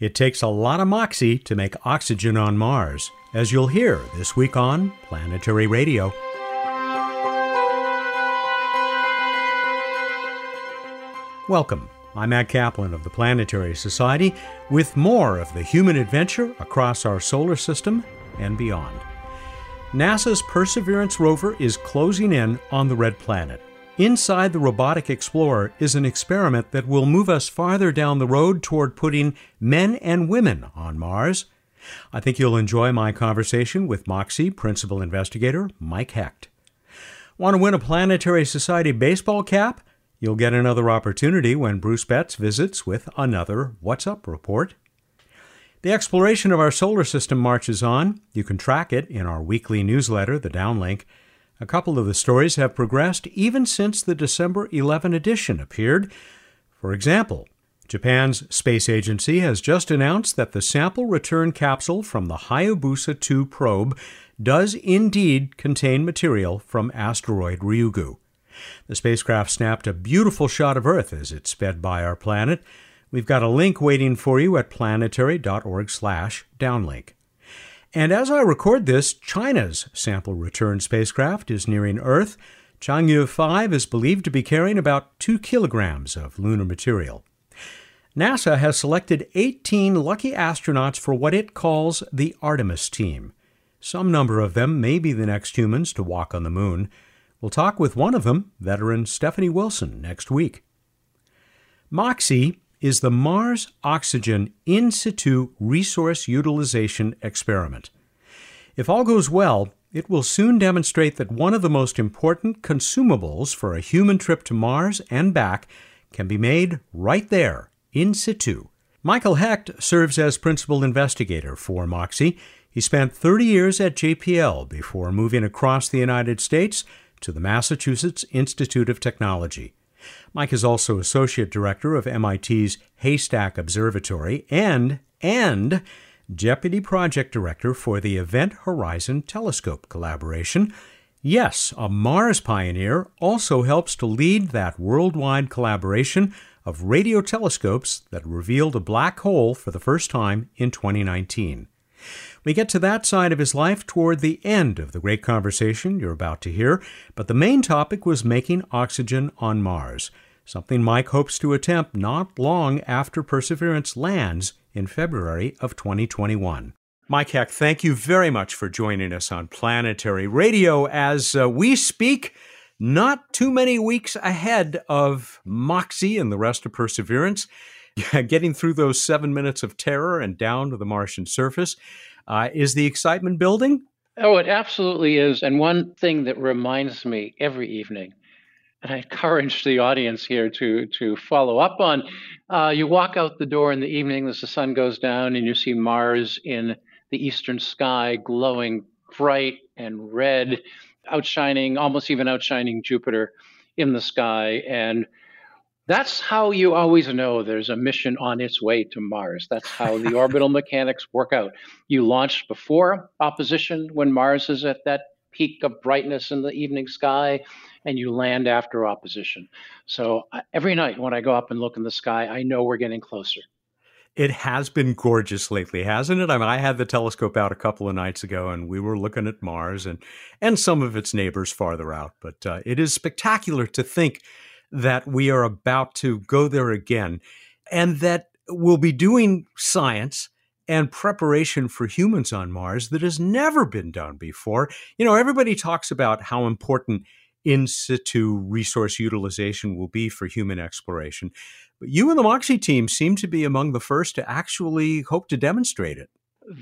It takes a lot of moxie to make oxygen on Mars, as you'll hear this week on Planetary Radio. Welcome. I'm Matt Kaplan of the Planetary Society with more of the human adventure across our solar system and beyond. NASA's Perseverance rover is closing in on the red planet. Inside the Robotic Explorer is an experiment that will move us farther down the road toward putting men and women on Mars. I think you'll enjoy my conversation with Moxie principal investigator Mike Hecht. Want to win a Planetary Society baseball cap? You'll get another opportunity when Bruce Betts visits with another What's Up report. The exploration of our solar system marches on. You can track it in our weekly newsletter, The Downlink. A couple of the stories have progressed even since the December 11 edition appeared. For example, Japan's space agency has just announced that the sample return capsule from the Hayabusa 2 probe does indeed contain material from asteroid Ryugu. The spacecraft snapped a beautiful shot of Earth as it sped by our planet. We've got a link waiting for you at planetary.org/downlink. And as I record this, China's sample return spacecraft is nearing Earth. Chang'e 5 is believed to be carrying about 2 kilograms of lunar material. NASA has selected 18 lucky astronauts for what it calls the Artemis team. Some number of them may be the next humans to walk on the moon. We'll talk with one of them, veteran Stephanie Wilson, next week. MOXIE is the Mars Oxygen In Situ Resource Utilization Experiment. If all goes well, it will soon demonstrate that one of the most important consumables for a human trip to Mars and back can be made right there, in situ. Michael Hecht serves as principal investigator for MOXIE. He spent 30 years at JPL before moving across the United States to the Massachusetts Institute of Technology. Mike is also associate director of MIT's Haystack Observatory and and deputy project director for the Event Horizon Telescope collaboration. Yes, a Mars pioneer also helps to lead that worldwide collaboration of radio telescopes that revealed a black hole for the first time in 2019. We get to that side of his life toward the end of the great conversation you're about to hear, but the main topic was making oxygen on Mars, something Mike hopes to attempt not long after Perseverance lands in February of 2021. Mike Hecht, thank you very much for joining us on Planetary Radio as uh, we speak not too many weeks ahead of Moxie and the rest of Perseverance. Getting through those seven minutes of terror and down to the Martian surface. Uh, is the excitement building? Oh, it absolutely is. And one thing that reminds me every evening, and I encourage the audience here to to follow up on, uh, you walk out the door in the evening as the sun goes down, and you see Mars in the eastern sky glowing bright and red, outshining, almost even outshining Jupiter in the sky. And that's how you always know there's a mission on its way to Mars. That's how the orbital mechanics work out. You launch before opposition when Mars is at that peak of brightness in the evening sky, and you land after opposition. So every night when I go up and look in the sky, I know we're getting closer. It has been gorgeous lately, hasn't it? I mean, I had the telescope out a couple of nights ago, and we were looking at Mars and and some of its neighbors farther out. But uh, it is spectacular to think that we are about to go there again and that we'll be doing science and preparation for humans on Mars that has never been done before. You know, everybody talks about how important in situ resource utilization will be for human exploration. But you and the Moxie team seem to be among the first to actually hope to demonstrate it.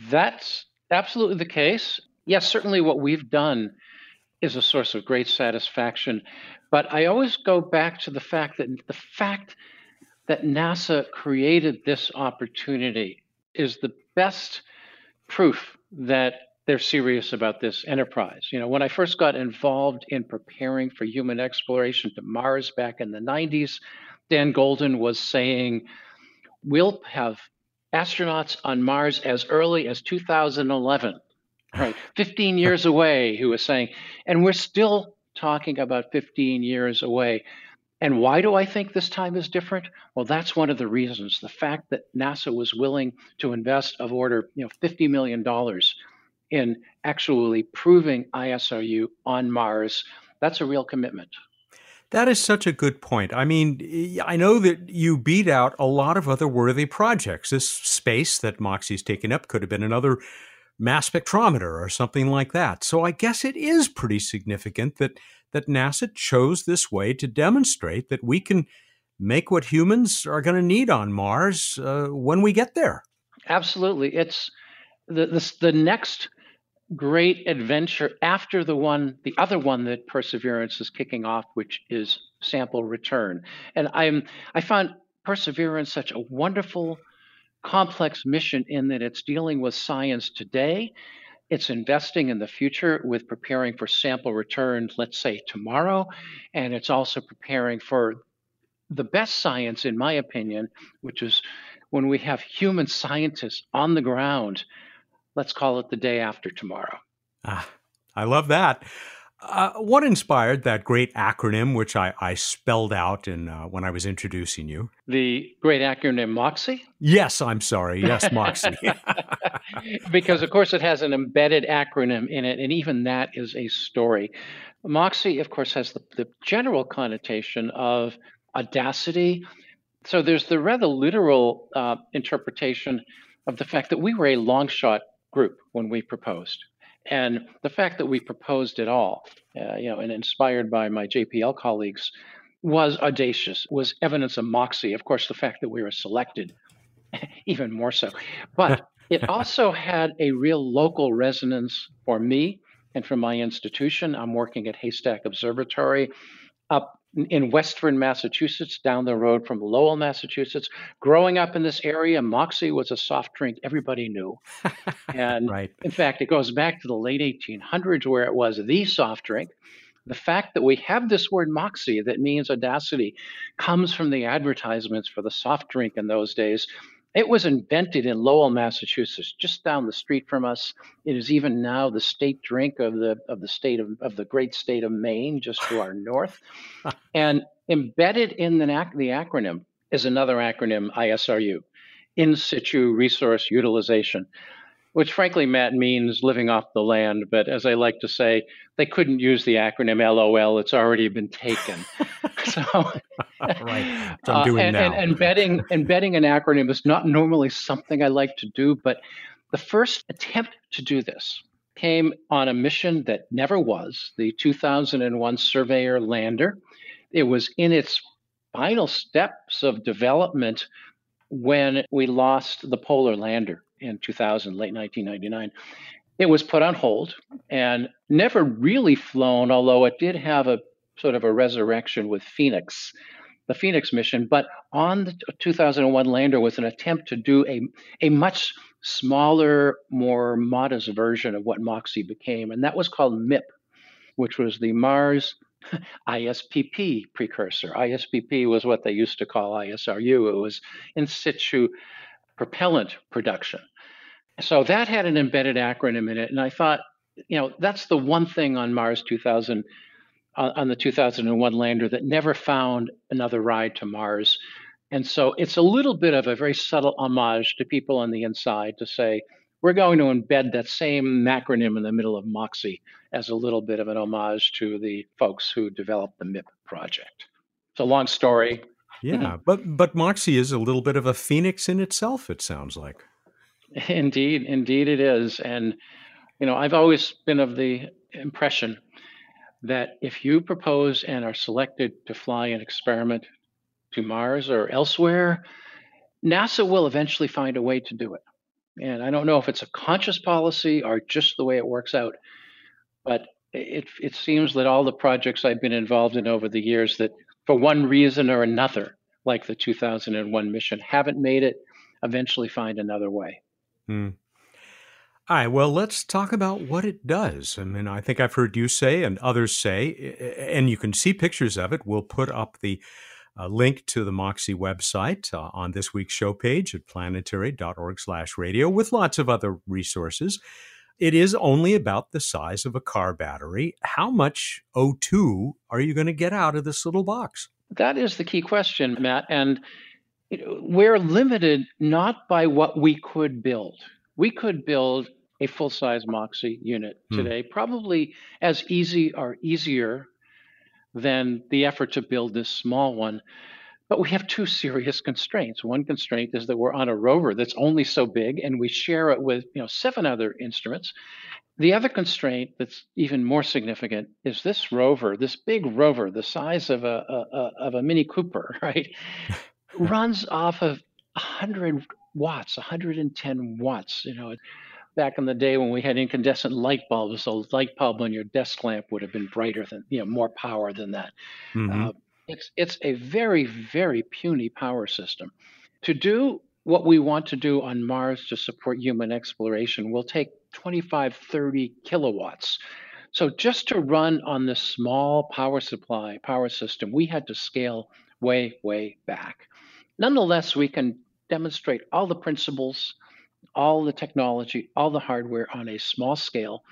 That's absolutely the case. Yes, certainly what we've done is a source of great satisfaction. But I always go back to the fact that the fact that NASA created this opportunity is the best proof that they're serious about this enterprise. You know, when I first got involved in preparing for human exploration to Mars back in the 90s, Dan Goldin was saying, we'll have astronauts on Mars as early as 2011. Right, 15 years away, he was saying. And we're still talking about 15 years away. And why do I think this time is different? Well, that's one of the reasons. The fact that NASA was willing to invest of order, you know, $50 million in actually proving ISRU on Mars, that's a real commitment. That is such a good point. I mean, I know that you beat out a lot of other worthy projects. This space that Moxie's taken up could have been another mass spectrometer or something like that. So I guess it is pretty significant that that NASA chose this way to demonstrate that we can make what humans are going to need on Mars uh, when we get there. Absolutely, it's the, the the next great adventure after the one, the other one that Perseverance is kicking off, which is sample return. And I'm I found Perseverance such a wonderful, complex mission in that it's dealing with science today. It's investing in the future with preparing for sample return, let's say tomorrow, and it's also preparing for the best science, in my opinion, which is when we have human scientists on the ground let's call it the day after tomorrow. Ah, I love that. Uh, what inspired that great acronym, which I, I spelled out in uh, when I was introducing you? The great acronym MOXIE. Yes, I'm sorry. Yes, MOXIE. because of course it has an embedded acronym in it, and even that is a story. MOXIE, of course, has the, the general connotation of audacity. So there's the rather literal uh, interpretation of the fact that we were a long shot group when we proposed. And the fact that we proposed it all, uh, you know, and inspired by my JPL colleagues, was audacious, was evidence of moxie. Of course, the fact that we were selected, even more so. But it also had a real local resonance for me and for my institution. I'm working at Haystack Observatory up in Westford, Massachusetts, down the road from Lowell, Massachusetts. Growing up in this area, Moxie was a soft drink everybody knew. And right. in fact, it goes back to the late 1800s where it was the soft drink. The fact that we have this word moxie that means audacity comes from the advertisements for the soft drink in those days it was invented in Lowell, Massachusetts, just down the street from us. It is even now the state drink of the of the state of, of the great state of Maine, just to our north. And embedded in the, the acronym is another acronym, ISRU, In Situ Resource Utilization which frankly, Matt, means living off the land. But as I like to say, they couldn't use the acronym LOL. It's already been taken. so, right. So I'm doing uh, and, now. And, embedding, embedding an acronym is not normally something I like to do, but the first attempt to do this came on a mission that never was the 2001 Surveyor lander. It was in its final steps of development when we lost the polar lander in 2000, late 1999. It was put on hold and never really flown, although it did have a sort of a resurrection with Phoenix, the Phoenix mission. But on the 2001 lander was an attempt to do a, a much smaller, more modest version of what MOXIE became, and that was called MIP, which was the Mars ISPP precursor. ISPP was what they used to call ISRU. It was in situ propellant production. So that had an embedded acronym in it, and I thought, you know, that's the one thing on Mars 2000, uh, on the 2001 lander that never found another ride to Mars. And so it's a little bit of a very subtle homage to people on the inside to say, we're going to embed that same acronym in the middle of MOXIE as a little bit of an homage to the folks who developed the MIP project. It's a long story. Mm-hmm. Yeah, but but Moxie is a little bit of a phoenix in itself. It sounds like. Indeed, indeed, it is, and you know I've always been of the impression that if you propose and are selected to fly an experiment to Mars or elsewhere, NASA will eventually find a way to do it. And I don't know if it's a conscious policy or just the way it works out, but it it seems that all the projects I've been involved in over the years that for one reason or another, like the 2001 mission, haven't made it, eventually find another way. Hmm. All right, well, let's talk about what it does. I mean, I think I've heard you say and others say, and you can see pictures of it. We'll put up the uh, link to the Moxie website uh, on this week's show page at planetary.org slash radio with lots of other resources. It is only about the size of a car battery. How much O2 are you going to get out of this little box? That is the key question, Matt. And we're limited not by what we could build. We could build a full size Moxie unit hmm. today, probably as easy or easier than the effort to build this small one. But we have two serious constraints. One constraint is that we're on a rover that's only so big and we share it with you know seven other instruments. The other constraint that's even more significant is this rover, this big rover, the size of a, a, a of a Mini Cooper, right, runs off of 100 watts, 110 watts. You know, back in the day when we had incandescent light bulbs, a light bulb on your desk lamp would have been brighter than, you know, more power than that. Mm-hmm. Uh, it's it's a very very puny power system. To do what we want to do on Mars to support human exploration will take 25, 30 kilowatts. So just to run on this small power supply, power system, we had to scale way, way back. Nonetheless, we can demonstrate all the principles, all the technology, all the hardware on a small scale.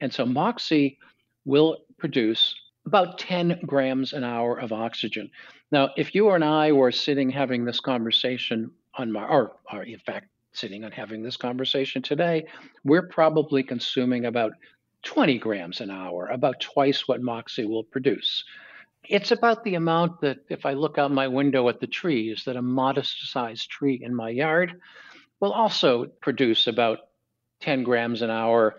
And so Moxie will produce about 10 grams an hour of oxygen. Now, if you and I were sitting having this conversation on Mars, or, or in fact, sitting and having this conversation today, we're probably consuming about 20 grams an hour, about twice what Moxie will produce. It's about the amount that, if I look out my window at the trees, that a modest sized tree in my yard will also produce about 10 grams an hour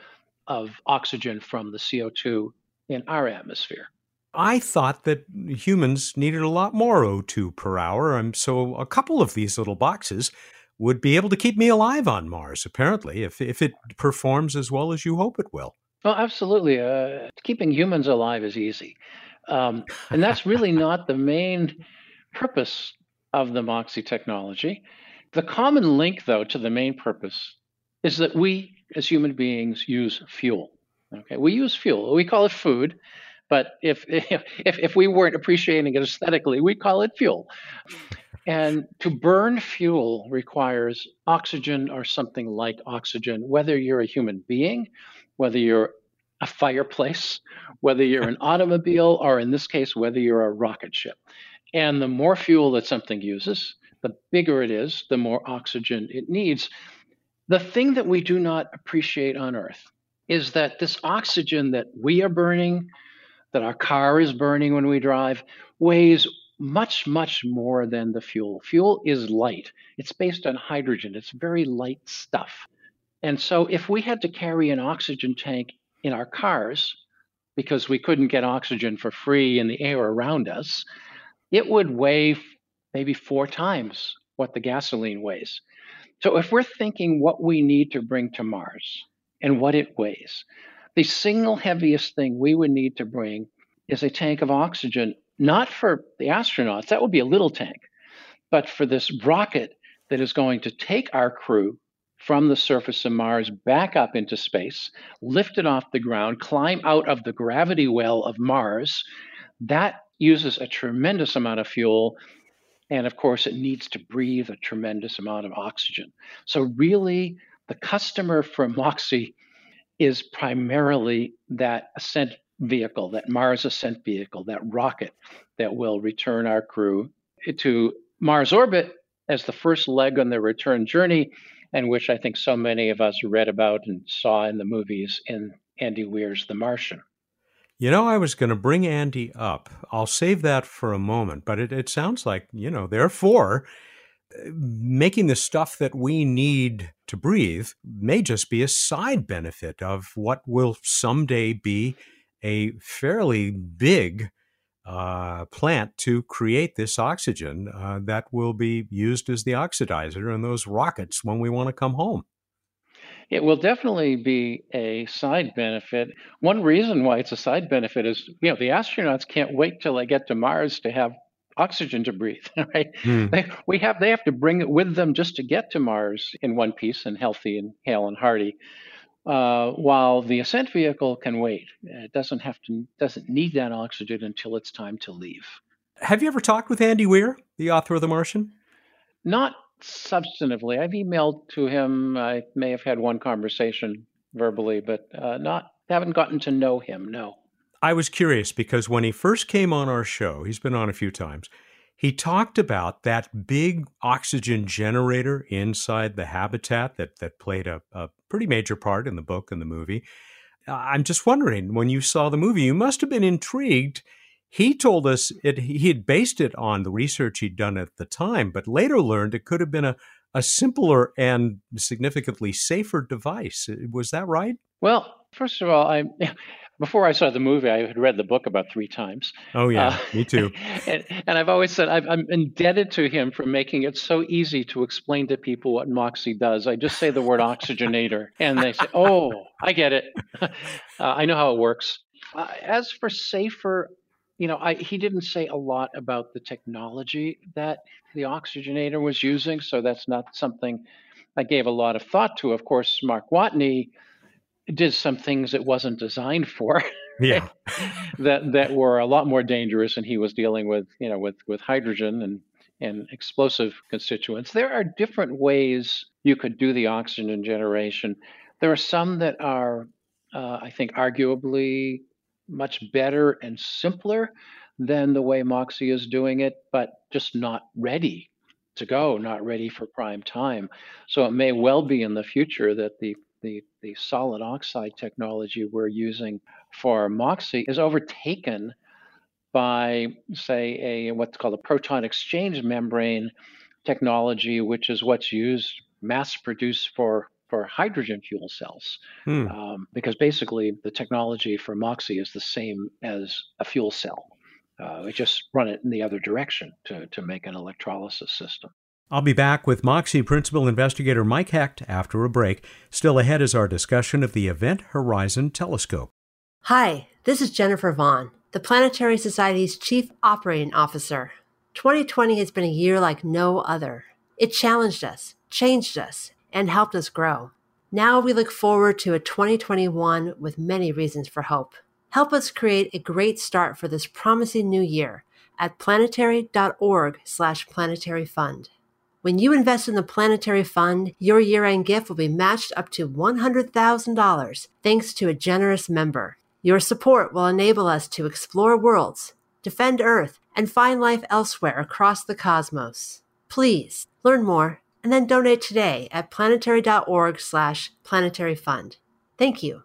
of oxygen from the CO2 in our atmosphere. I thought that humans needed a lot more O2 per hour, and so a couple of these little boxes would be able to keep me alive on Mars, apparently, if, if it performs as well as you hope it will. Well, absolutely. Uh, keeping humans alive is easy. Um, and that's really not the main purpose of the Moxie technology. The common link, though, to the main purpose is that we, as human beings, use fuel. Okay, we use fuel. We call it food, but if if if we weren't appreciating it aesthetically, we call it fuel. And to burn fuel requires oxygen or something like oxygen, whether you're a human being, whether you're a fireplace, whether you're an automobile, or in this case, whether you're a rocket ship. And the more fuel that something uses, the bigger it is, the more oxygen it needs. The thing that we do not appreciate on Earth is that this oxygen that we are burning, that our car is burning when we drive, weighs much, much more than the fuel. Fuel is light, it's based on hydrogen, it's very light stuff. And so, if we had to carry an oxygen tank in our cars because we couldn't get oxygen for free in the air around us, it would weigh maybe four times what the gasoline weighs. So, if we're thinking what we need to bring to Mars and what it weighs, the single heaviest thing we would need to bring is a tank of oxygen not for the astronauts, that would be a little tank, but for this rocket that is going to take our crew from the surface of Mars back up into space, lift it off the ground, climb out of the gravity well of Mars. That uses a tremendous amount of fuel. And of course, it needs to breathe a tremendous amount of oxygen. So, really, the customer for Moxie is primarily that ascent vehicle, that Mars ascent vehicle, that rocket that will return our crew to Mars orbit as the first leg on the return journey, and which I think so many of us read about and saw in the movies in Andy Weir's The Martian. You know, I was going to bring Andy up. I'll save that for a moment, but it, it sounds like, you know, therefore, making the stuff that we need to breathe may just be a side benefit of what will someday be a fairly big uh, plant to create this oxygen uh, that will be used as the oxidizer in those rockets when we want to come home. It will definitely be a side benefit. One reason why it's a side benefit is, you know, the astronauts can't wait till they get to Mars to have oxygen to breathe. Right? Mm. They, we have they have to bring it with them just to get to Mars in one piece and healthy and hale and hearty uh, while the ascent vehicle can wait. It doesn't have to doesn't need that oxygen until it's time to leave. Have you ever talked with Andy Weir, the author of The Martian? Not substantively. I've emailed to him. I may have had one conversation verbally, but uh, not haven't gotten to know him. No. I was curious because when he first came on our show, he's been on a few times, he talked about that big oxygen generator inside the habitat that, that played a, a pretty major part in the book and the movie. Uh, I'm just wondering, when you saw the movie, you must have been intrigued. He told us it, he had based it on the research he'd done at the time, but later learned it could have been a, a simpler and significantly safer device. Uh, was that right? Well, first of all, I before I saw the movie, I had read the book about three times. Oh yeah, uh, me too. And, and, I've always said i am indebted to him for making it so easy to explain to people what Moxie does. I just say the word oxygenator, and they say, "Oh, I get it. uh, I know how it works." Uh, as for safer, you know, I, he didn't say a lot about the technology that the oxygenator was using, so that's not something I gave a lot of thought to. Of course, Mark Watney did some things it wasn't designed for. Yeah. that that were a lot more dangerous and he was dealing with, you know, with with hydrogen and and explosive constituents. There are different ways you could do the oxygen generation. There are some that are, uh, I think, arguably much better and simpler than the way Moxie is doing it, but just not ready to go, not ready for prime time. So it may well be in the future that the the, the solid oxide technology we're using for Moxie is overtaken by, say, a what's called a proton exchange membrane technology, which is what's used mass produced for for hydrogen fuel cells, hmm. um, because basically the technology for Moxie is the same as a fuel cell. Uh, we just run it in the other direction to, to make an electrolysis system. I'll be back with Moxie Principal Investigator Mike Hecht after a break. Still ahead is our discussion of the Event Horizon Telescope. Hi, this is Jennifer Vaughn, the Planetary Society's Chief Operating Officer. 2020 has been a year like no other. It challenged us, changed us, and helped us grow. Now we look forward to a 2021 with many reasons for hope. Help us create a great start for this promising new year at planetary.org/planetaryfund. When you invest in the Planetary Fund, your year end gift will be matched up to $100,000 thanks to a generous member. Your support will enable us to explore worlds, defend Earth, and find life elsewhere across the cosmos. Please learn more and then donate today at planetary.org/planetaryfund. Thank you.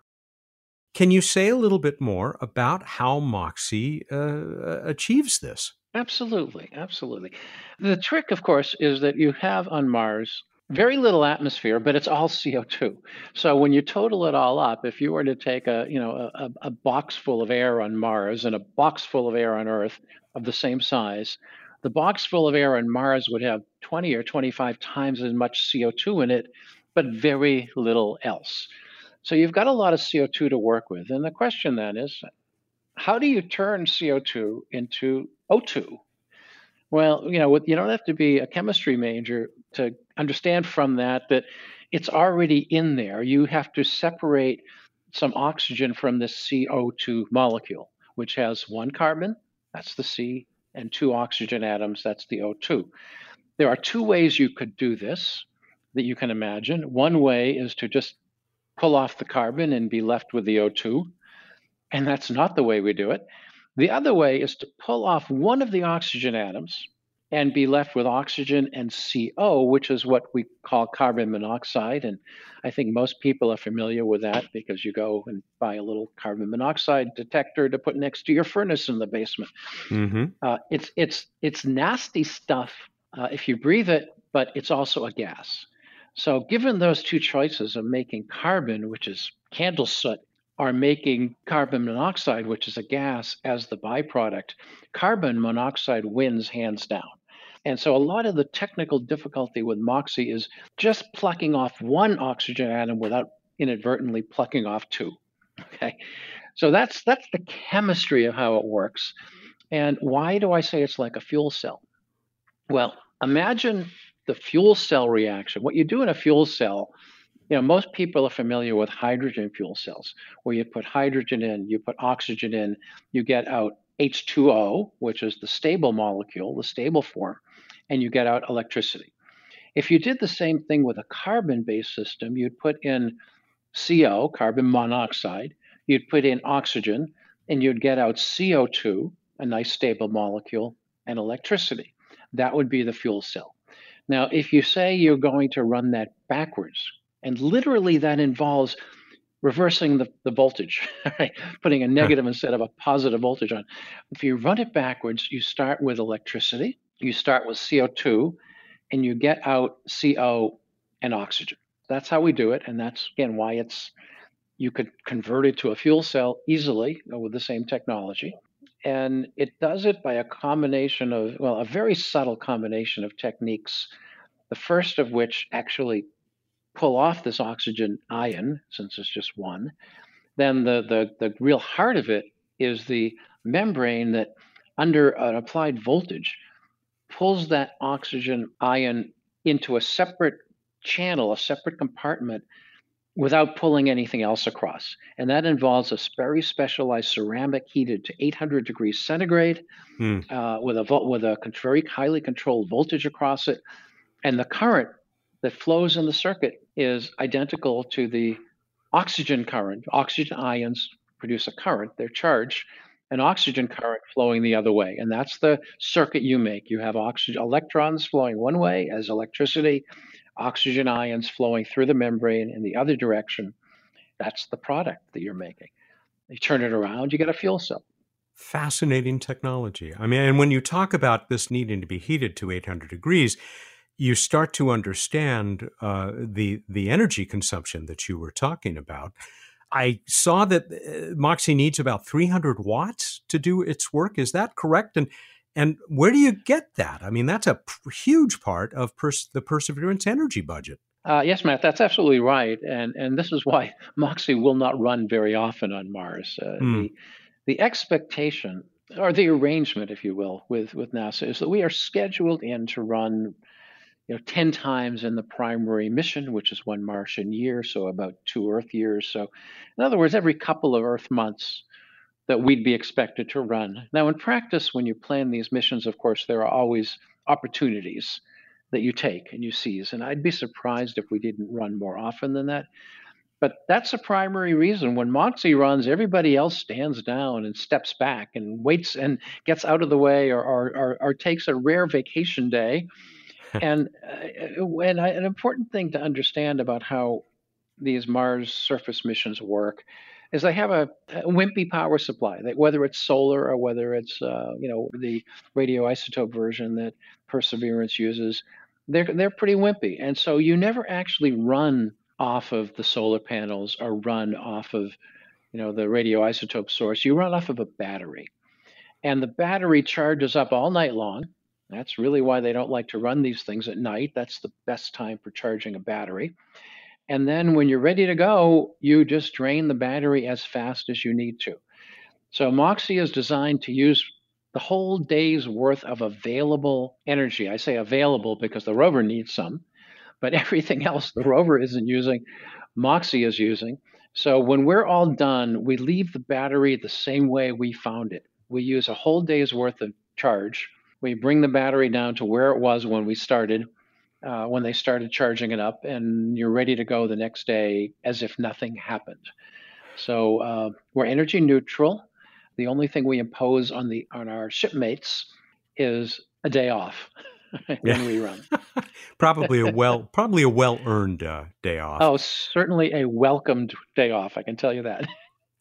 Can you say a little bit more about how Moxie uh, achieves this? Absolutely, absolutely. The trick, of course, is that you have on Mars very little atmosphere, but it's all CO2. So when you total it all up, if you were to take a you know a, a box full of air on Mars and a box full of air on Earth of the same size, the box full of air on Mars would have 20 or 25 times as much CO2 in it, but very little else. So you've got a lot of CO2 to work with. And the question then is, how do you turn CO2 into O2? Well, you know, you don't have to be a chemistry major to understand from that that it's already in there. You have to separate some oxygen from this CO2 molecule, which has one carbon, that's the C, and two oxygen atoms, that's the O2. There are two ways you could do this that you can imagine. One way is to just pull off the carbon and be left with the O2. And that's not the way we do it. The other way is to pull off one of the oxygen atoms and be left with oxygen and CO, which is what we call carbon monoxide. And I think most people are familiar with that because you go and buy a little carbon monoxide detector to put next to your furnace in the basement. Mm-hmm. Uh, it's it's it's nasty stuff uh, if you breathe it, but it's also a gas. So, given those two choices of making carbon, which is candle soot, are making carbon monoxide, which is a gas, as the byproduct, carbon monoxide wins hands down. And so a lot of the technical difficulty with Moxie is just plucking off one oxygen atom without inadvertently plucking off two. Okay. So that's that's the chemistry of how it works. And why do I say it's like a fuel cell? Well, imagine the fuel cell reaction. What you do in a fuel cell you know, most people are familiar with hydrogen fuel cells, where you put hydrogen in, you put oxygen in, you get out H2O, which is the stable molecule, the stable form, and you get out electricity. If you did the same thing with a carbon based system, you'd put in CO, carbon monoxide, you'd put in oxygen, and you'd get out CO2, a nice stable molecule, and electricity. That would be the fuel cell. Now, if you say you're going to run that backwards, and literally that involves reversing the, the voltage, right? putting a negative instead of a positive voltage on. If you run it backwards, you start with electricity, you start with CO2, and you get out CO and oxygen. That's how we do it, and that's again why it's you could convert it to a fuel cell easily uh, with the same technology. And it does it by a combination of, well, a very subtle combination of techniques. The first of which actually pull off this oxygen ion, since it's just one. Then the, the, the real heart of it is the membrane that, under an applied voltage, pulls that oxygen ion into a separate channel, a separate compartment, without pulling anything else across. And that involves a very specialized ceramic heated to 800 degrees centigrade mm. uh, with a with a very highly controlled voltage across it. And the current that flows in the circuit is identical to the oxygen current. Oxygen ions produce a current, they're charged, an oxygen current flowing the other way. And that's the circuit you make. You have oxygen electrons flowing one way as electricity, oxygen ions flowing through the membrane in the other direction. That's the product that you're making. You turn it around, you get a fuel cell. Fascinating technology. I mean, and when you talk about this needing to be heated to 800 degrees, you start to understand uh, the the energy consumption that you were talking about. I saw that uh, Moxie needs about 300 watts to do its work. Is that correct? And and where do you get that? I mean, that's a p- huge part of pers- the Perseverance energy budget. Uh, yes, Matt, that's absolutely right, and and this is why Moxie will not run very often on Mars. Uh, mm. The the expectation or the arrangement, if you will, with with NASA is that we are scheduled in to run, you know, ten times in the primary mission, which is one Martian year, so about two Earth years. So, in other words, every couple of Earth months, that we'd be expected to run. Now, in practice, when you plan these missions, of course, there are always opportunities that you take and you seize. And I'd be surprised if we didn't run more often than that. But that's a primary reason. When Moxie runs, everybody else stands down and steps back and waits and gets out of the way or, or, or, or takes a rare vacation day. And uh, I, an important thing to understand about how these Mars surface missions work is they have a, a wimpy power supply. That whether it's solar or whether it's uh, you know the radioisotope version that Perseverance uses, they're they're pretty wimpy, and so you never actually run off of the solar panels or run off of you know the radioisotope source. You run off of a battery, and the battery charges up all night long. That's really why they don't like to run these things at night. That's the best time for charging a battery. And then when you're ready to go, you just drain the battery as fast as you need to. So Moxie is designed to use the whole day's worth of available energy. I say available because the rover needs some, but everything else the rover isn't using, Moxie is using. So when we're all done, we leave the battery the same way we found it. We use a whole day's worth of charge. We bring the battery down to where it was when we started uh, when they started charging it up, and you're ready to go the next day as if nothing happened. So uh, we're energy neutral. The only thing we impose on the on our shipmates is a day off when we run. probably a well probably a well earned uh, day off. Oh, certainly a welcomed day off. I can tell you that.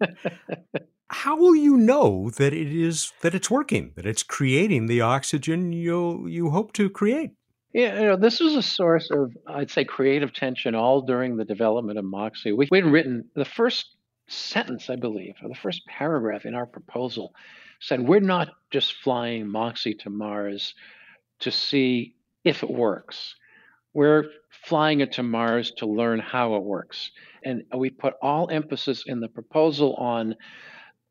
How will you know that it is that it's working, that it's creating the oxygen you you hope to create? Yeah, you know, this was a source of, I'd say, creative tension all during the development of Moxie. We, we'd written the first sentence, I believe, or the first paragraph in our proposal said, We're not just flying Moxie to Mars to see if it works. We're flying it to Mars to learn how it works. And we put all emphasis in the proposal on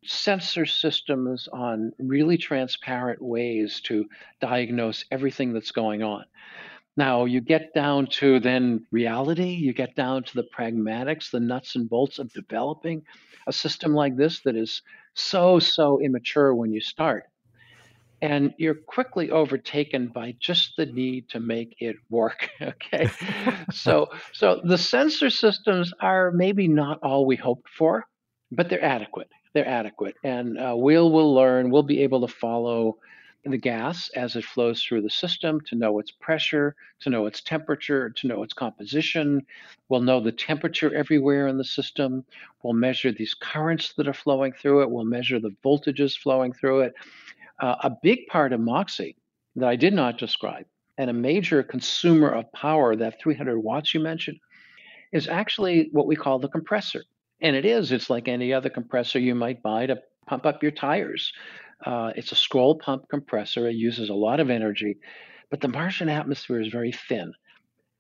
sensor systems on really transparent ways to diagnose everything that's going on. Now, you get down to then reality, you get down to the pragmatics, the nuts and bolts of developing a system like this that is so, so immature when you start. And you're quickly overtaken by just the need to make it work. Okay. so so the sensor systems are maybe not all we hoped for, but they're adequate. They're adequate. And uh, we'll will learn. We'll be able to follow the gas as it flows through the system to know its pressure, to know its temperature, to know its composition. We'll know the temperature everywhere in the system. We'll measure these currents that are flowing through it. We'll measure the voltages flowing through it. Uh, a big part of Moxie that I did not describe, and a major consumer of power, that 300 watts you mentioned, is actually what we call the compressor. And it is, it's like any other compressor you might buy to pump up your tires. Uh, it's a scroll pump compressor. It uses a lot of energy, but the Martian atmosphere is very thin.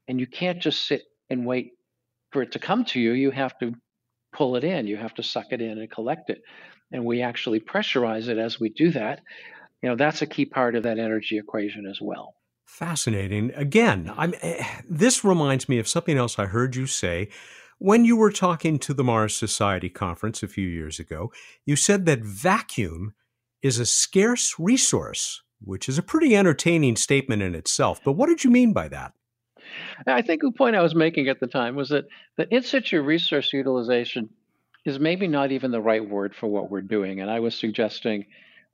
And you can't just sit and wait for it to come to you. You have to pull it in, you have to suck it in and collect it. And we actually pressurize it as we do that. You know, that's a key part of that energy equation as well. Fascinating. Again, I'm, eh, this reminds me of something else I heard you say when you were talking to the Mars Society conference a few years ago. You said that vacuum is a scarce resource, which is a pretty entertaining statement in itself. But what did you mean by that? Uh, I think the point I was making at the time was that the in situ resource utilization is maybe not even the right word for what we're doing. And I was suggesting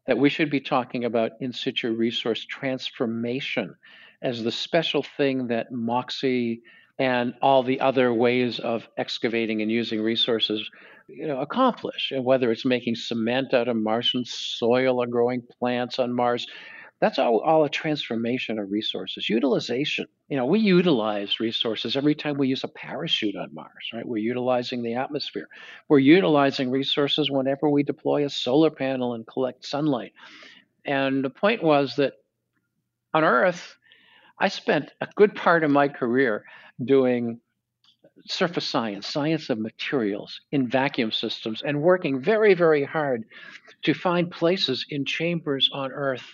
that we should be talking about in situ resource transformation as the special thing that Moxie and all the other ways of excavating and using resources you know accomplish and whether it's making cement out of martian soil or growing plants on mars that's all, all a transformation of resources. Utilization you know we utilize resources every time we use a parachute on mars right? We're utilizing the atmosphere. We're utilizing resources whenever we deploy a solar panel and collect sunlight. And the point was that on earth i spent a good part of my career doing surface science, science of materials in vacuum systems, and working very, very hard to find places in chambers on Earth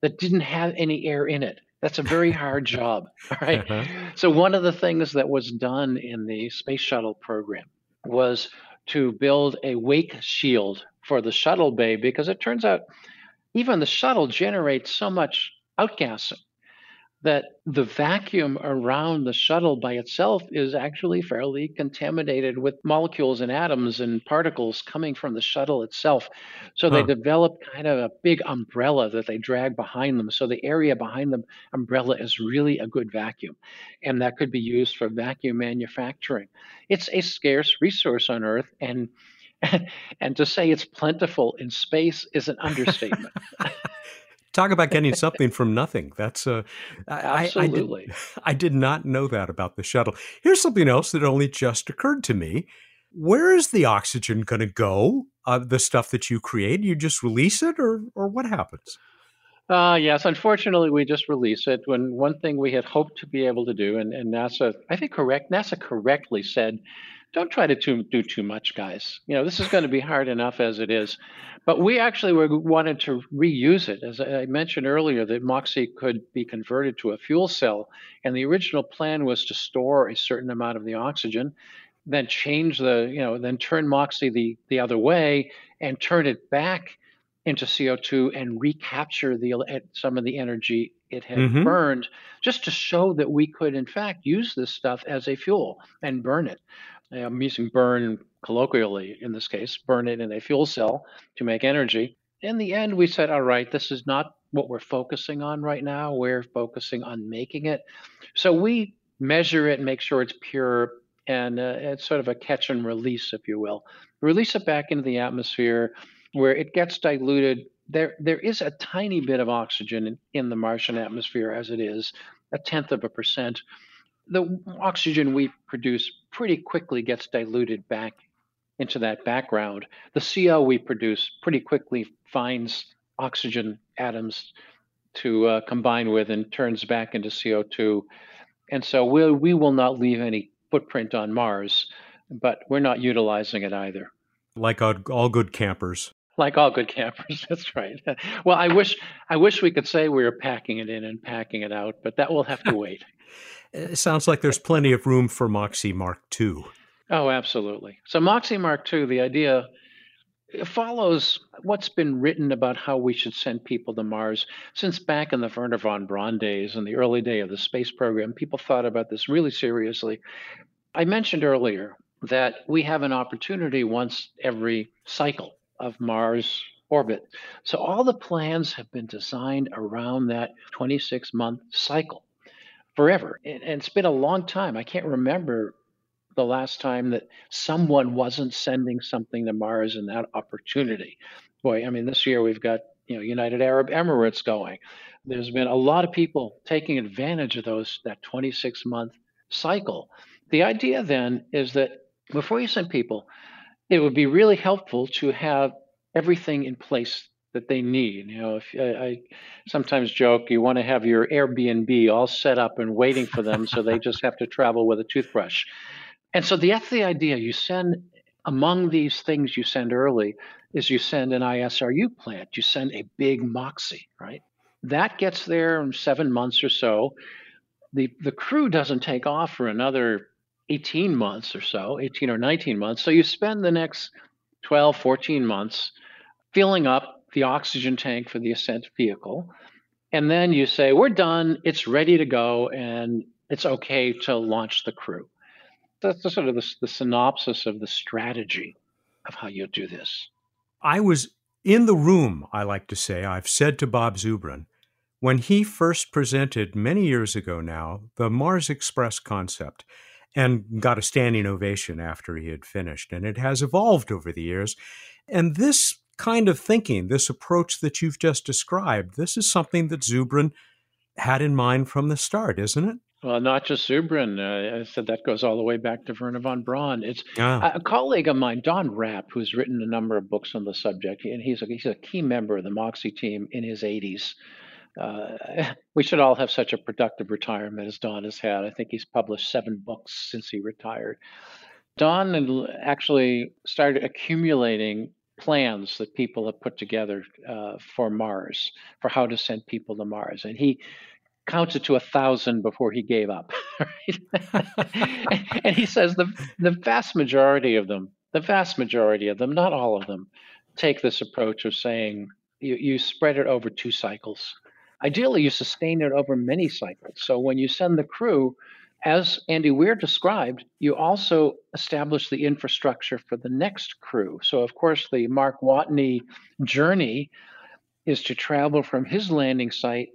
that didn't have any air in it. That's a very hard job, right? Uh-huh. So, one of the things that was done in the space shuttle program was to build a wake shield for the shuttle bay because it turns out even the shuttle generates so much outgassing that the vacuum around the shuttle by itself is actually fairly contaminated with molecules and atoms and particles coming from the shuttle itself. So huh. they develop kind of a big umbrella that they drag behind them. So the area behind the umbrella is really a good vacuum. And that could be used for vacuum manufacturing. It's a scarce resource on Earth and and to say it's plentiful in space is an understatement. Talk about getting something from nothing. That's uh, absolutely. I, I, did, I did not know that about the shuttle. Here's something else that only just occurred to me. Where is the oxygen going to go? Uh, the stuff that you create, you just release it, or or what happens? Uh, yes, unfortunately, we just release it. When one thing we had hoped to be able to do, and, and NASA, I think correct, NASA correctly said, don't try to too, do too much, guys. You know, this is going to be hard enough as it is. But we actually were, wanted to reuse it. As I mentioned earlier, that Moxie could be converted to a fuel cell. And the original plan was to store a certain amount of the oxygen, then change the, you know, then turn Moxie the, the other way and turn it back into CO2 and recapture the some of the energy it had mm-hmm. burned, just to show that we could, in fact, use this stuff as a fuel and burn it. I'm using burn colloquially in this case, burn it in a fuel cell to make energy. In the end, we said, all right, this is not what we're focusing on right now. We're focusing on making it. So we measure it, make sure it's pure, and uh, it's sort of a catch and release, if you will. Release it back into the atmosphere where it gets diluted. There, there is a tiny bit of oxygen in, the Martian atmosphere as it is, a tenth of a percent the oxygen we produce pretty quickly gets diluted back into that background. The CO we produce pretty quickly finds oxygen atoms to uh, combine with and turns back into CO2. And so we'll, we will not leave any footprint on Mars, but we're not utilizing it either. Like all good campers. Like all good campers, that's right. Well, I wish I wish we could say we were packing it in and packing it out, but that will have to wait. It sounds like there's plenty of room for Moxie Mark II. Oh, absolutely. So Moxie Mark II, the idea follows what's been written about how we should send people to Mars since back in the Wernher von Braun days and the early day of the space program. People thought about this really seriously. I mentioned earlier that we have an opportunity once every cycle of Mars orbit. So all the plans have been designed around that 26 month cycle forever. And, it's been a long time. I can't remember the last time that someone wasn't sending something to Mars in that opportunity. Boy, I mean, this year we've got you know United Arab Emirates going. There's been a lot of people taking advantage of those that 26 month cycle. The idea then is that before you send people, it would be really helpful to have everything in place that they need. You know, if I, I sometimes joke, you want to have your Airbnb all set up and waiting for them, so they just have to travel with a toothbrush. And so the, that's the idea. You send among these things you send early is you send an ISRU plant. You send a big MOXIE, right? That gets there in seven months or so. The the crew doesn't take off for another 18 months or so, 18 or 19 months. So you spend the next 12, 14 months filling up the oxygen tank for the ascent vehicle. And then you say, we're done, it's ready to go, and it's okay to launch the crew that's the sort of the, the synopsis of the strategy of how you do this. I was in the room, I like to say, I've said to Bob Zubrin, when he first presented many years ago now the Mars Express concept and got a standing ovation after he had finished. And it has evolved over the years. And this kind of thinking, this approach that you've just described, this is something that Zubrin had in mind from the start, isn't it? Well, not just Zubrin. Uh, I said that goes all the way back to Wernher von Braun. It's ah. a colleague of mine, Don Rapp, who's written a number of books on the subject, and he's a, he's a key member of the MOXIE team in his 80s. Uh, we should all have such a productive retirement as Don has had. I think he's published seven books since he retired. Don actually started accumulating plans that people have put together uh, for Mars, for how to send people to Mars. And he counted to a thousand before he gave up. and he says the the vast majority of them, the vast majority of them, not all of them, take this approach of saying you, you spread it over two cycles. Ideally, you sustain it over many cycles. So when you send the crew, as Andy Weir described, you also establish the infrastructure for the next crew. So, of course, the Mark Watney journey is to travel from his landing site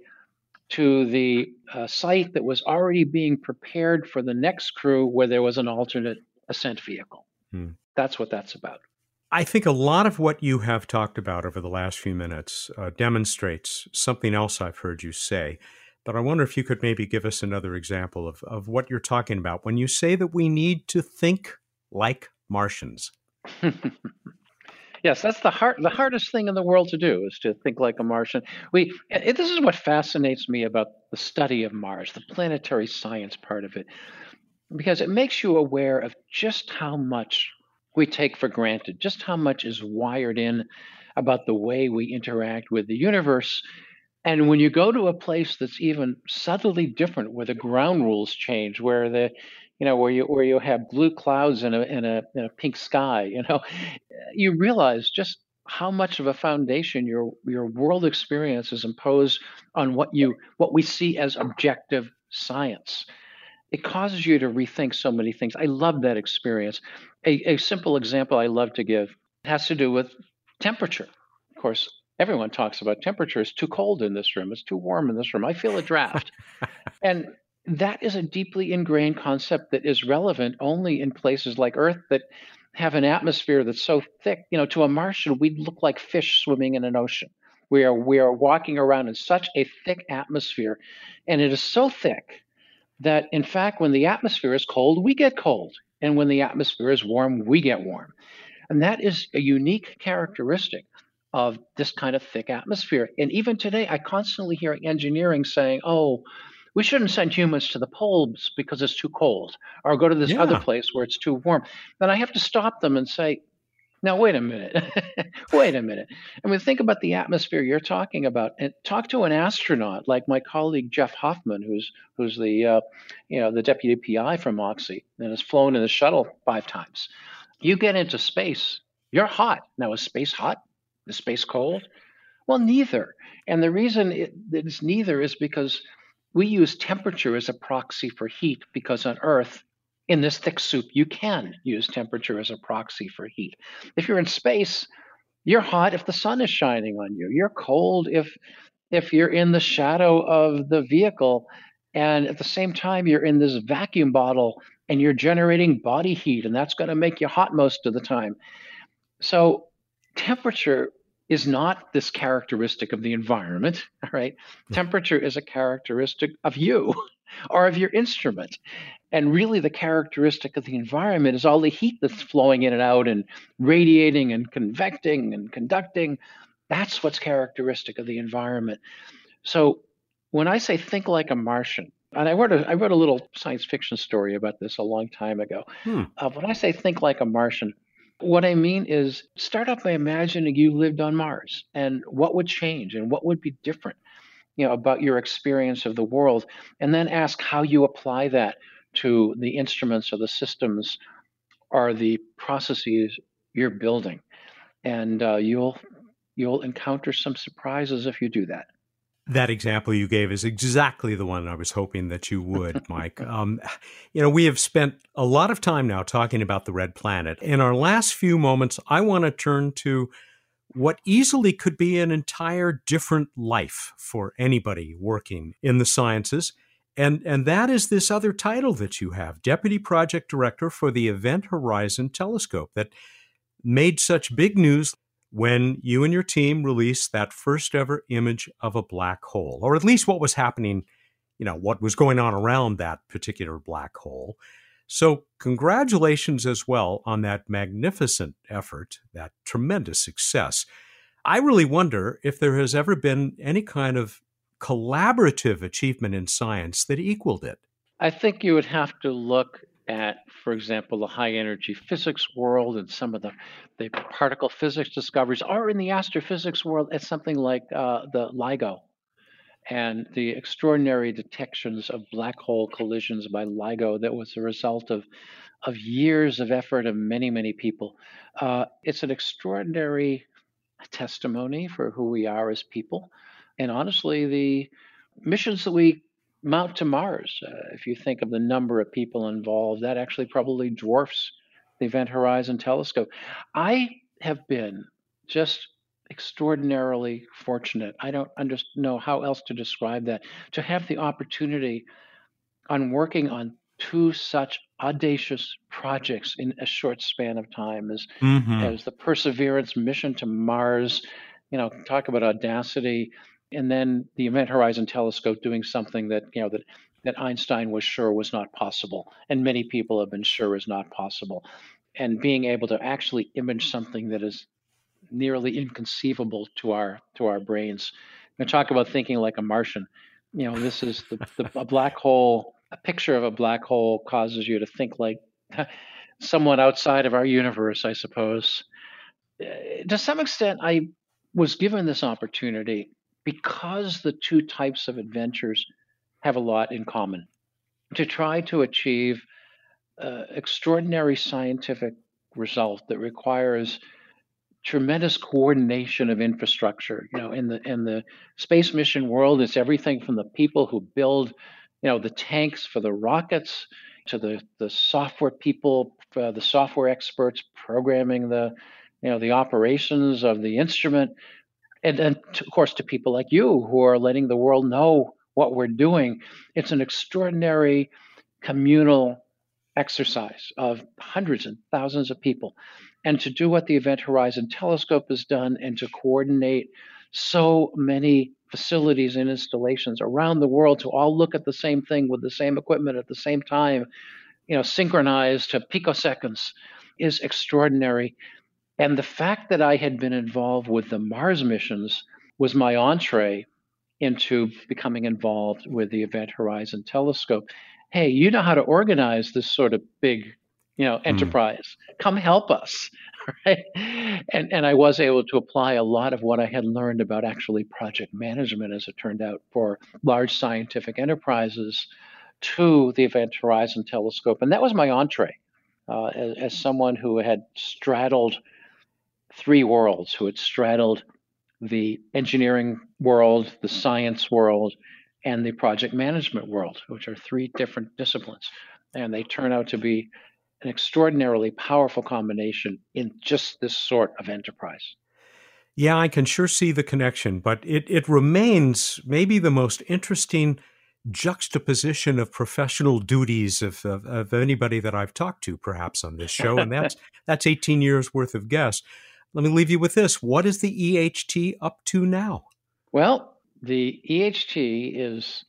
to the uh, site that was already being prepared for the next crew where there was an alternate ascent vehicle. Hmm. That's what that's about. I think a lot of what you have talked about over the last few minutes uh, demonstrates something else I've heard you say. But I wonder if you could maybe give us another example of, of what you're talking about when you say that we need to think like Martians. Yes, that's the hard, the hardest thing in the world to do is to think like a Martian. We it, this is what fascinates me about the study of Mars, the planetary science part of it, because it makes you aware of just how much we take for granted, just how much is wired in about the way we interact with the universe. And when you go to a place that's even subtly different, where the ground rules change, where the you know, where you where you have blue clouds and a in a, in a pink sky, you know, you realize just how much of a foundation your your world experience is imposed on what you what we see as objective science. It causes you to rethink so many things. I love that experience. A, a simple example I love to give has to do with temperature. Of course, everyone talks about temperature. It's too cold in this room. It's too warm in this room. I feel a draft. and that is a deeply ingrained concept that is relevant only in places like Earth that have an atmosphere that's so thick. You know, to a Martian, we'd look like fish swimming in an ocean. We are we are walking around in such a thick atmosphere, and it is so thick that in fact, when the atmosphere is cold, we get cold, and when the atmosphere is warm, we get warm, and that is a unique characteristic of this kind of thick atmosphere. And even today, I constantly hear engineering saying, "Oh." we shouldn't send humans to the poles because it's too cold, or go to this yeah. other place where it's too warm. Then I have to stop them and say, now wait a minute, wait a minute. I mean, think about the atmosphere you're talking about, and talk to an astronaut like my colleague Jeff Hoffman, who's who's the uh, you know the deputy PI from MOXIE and has flown in the shuttle five times. You get into space, you're hot. Now is space hot? Is space cold? Well, neither. And the reason it, it's neither is because we use temperature as a proxy for heat because on Earth, in this thick soup, you can use temperature as a proxy for heat. If you're in space, You're hot if the sun is shining on you. You're cold if if you're in the shadow of the vehicle and at the same time you're in this vacuum bottle and you're generating body heat and that's going to make you hot most of the time. So temperature is not this characteristic of the environment, all right? Hmm. Temperature is a characteristic of you or of your instrument. And really, the characteristic of the environment is all the heat that's flowing in and out and radiating and convecting and conducting. That's what's characteristic of the environment. So, when I say think like a Martian, and I wrote a, I wrote a little science fiction story about this a long time ago. Hmm. Uh, when I say think like a Martian, what I mean is start off by imagining you lived on Mars and what would change and what would be different you know, about your experience of the world, and then ask how you apply that to the instruments or the systems or the processes you're building, and uh, you'll you'll encounter some surprises if you do that. That example you gave is exactly the one I was hoping that you would, Mike. Um, you know, we have spent a lot of time now talking about the red planet. In our last few moments, I want to turn to what easily could be an entire different life for anybody working in the sciences. And, and that is this other title that you have, Deputy Project Director for the Event Horizon Telescope, that made such big news when you and your team released that first ever image of a black hole, or at least what was happening, you know, what was going on around that particular black hole. So, congratulations as well on that magnificent effort, that tremendous success. I really wonder if there has ever been any kind of collaborative achievement in science that equaled it. I think you would have to look at, for example, the high energy physics world and some of the, the particle physics discoveries, or in the astrophysics world at something like uh, the LIGO and the extraordinary detections of black hole collisions by LIGO that was the result of of years of effort of many many people. Uh, it's an extraordinary testimony for who we are as people, and honestly, the missions that we mount to Mars, uh, if you think of the number of people involved, that actually probably dwarfs the Event Horizon Telescope. I have been just extraordinarily fortunate. I don't under, know how else to describe that. To have the opportunity on working on two such audacious projects in a short span of time as, mm-hmm. as the Perseverance mission to Mars, you know, talk about audacity, and then the Event Horizon Telescope doing something that, you know, that that Einstein was sure was not possible, and many people have been sure is not possible. And being able to actually image something that is nearly inconceivable to our to our brains. And talk about thinking like a Martian. You know, this is the, the a black hole. A picture of a black hole causes you to think like someone outside of our universe, I suppose. Uh, to some extent, I was given this opportunity because the two types of adventures have a lot in common to try to achieve uh, extraordinary scientific result that requires tremendous coordination of infrastructure. You know, in the in the space mission world, it's everything from the people who build, you know, the tanks for the rockets to the the software people, uh, the software experts programming the, you know, the operations of the instrument, and then of course to people like you who are letting the world know what we're doing. It's an extraordinary communal exercise of hundreds and thousands of people and to do what the Event Horizon Telescope has done and to coordinate so many facilities and installations around the world to all look at the same thing with the same equipment at the same time, you know, synchronized to picoseconds is extraordinary. And the fact that I had been involved with the Mars missions was my entree into becoming involved with the Event Horizon Telescope. Hey, you know how to organize this sort of big you know, hmm. enterprise. Mm. Come help us. Right? And and I was able to apply a lot of what I had learned about actually project management, as it turned out, for large scientific enterprises to the Event Horizon Telescope. And that was my entree uh, as, as someone who had straddled three worlds, who had straddled the engineering world, the science world, and the project management world, which are three different disciplines. And they turn out to be an extraordinarily powerful combination in just this sort of enterprise. Yeah, I can sure see the connection, but it, it remains maybe the most interesting juxtaposition of professional duties of, of, of, anybody that I've talked to, perhaps on this show, and that's that's 18 years worth of guests. Let me leave you with this: What is the EHT up to now? Well, the EHT is,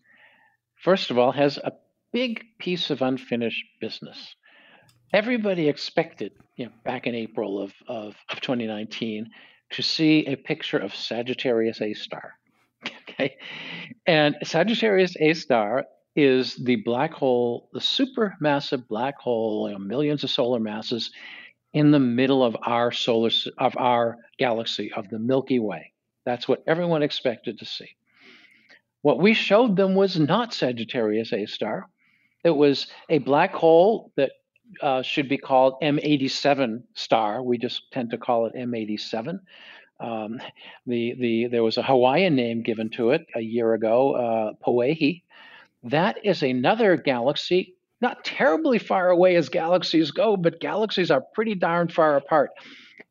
first of all, has a big piece of unfinished business. Everybody expected, you know, back in April of, of, of 2019, to see a picture of Sagittarius A star. Okay. And Sagittarius A star is the black hole, the supermassive black hole, you know, millions of solar masses in the middle of our solar of our galaxy of the Milky Way. That's what everyone expected to see. What we showed them was not Sagittarius A star. It was a black hole that uh, should be called M87 star. We just tend to call it M87. Um, the the there was a Hawaiian name given to it a year ago, uh, Powehi. That is another galaxy, not terribly far away as galaxies go, but galaxies are pretty darn far apart.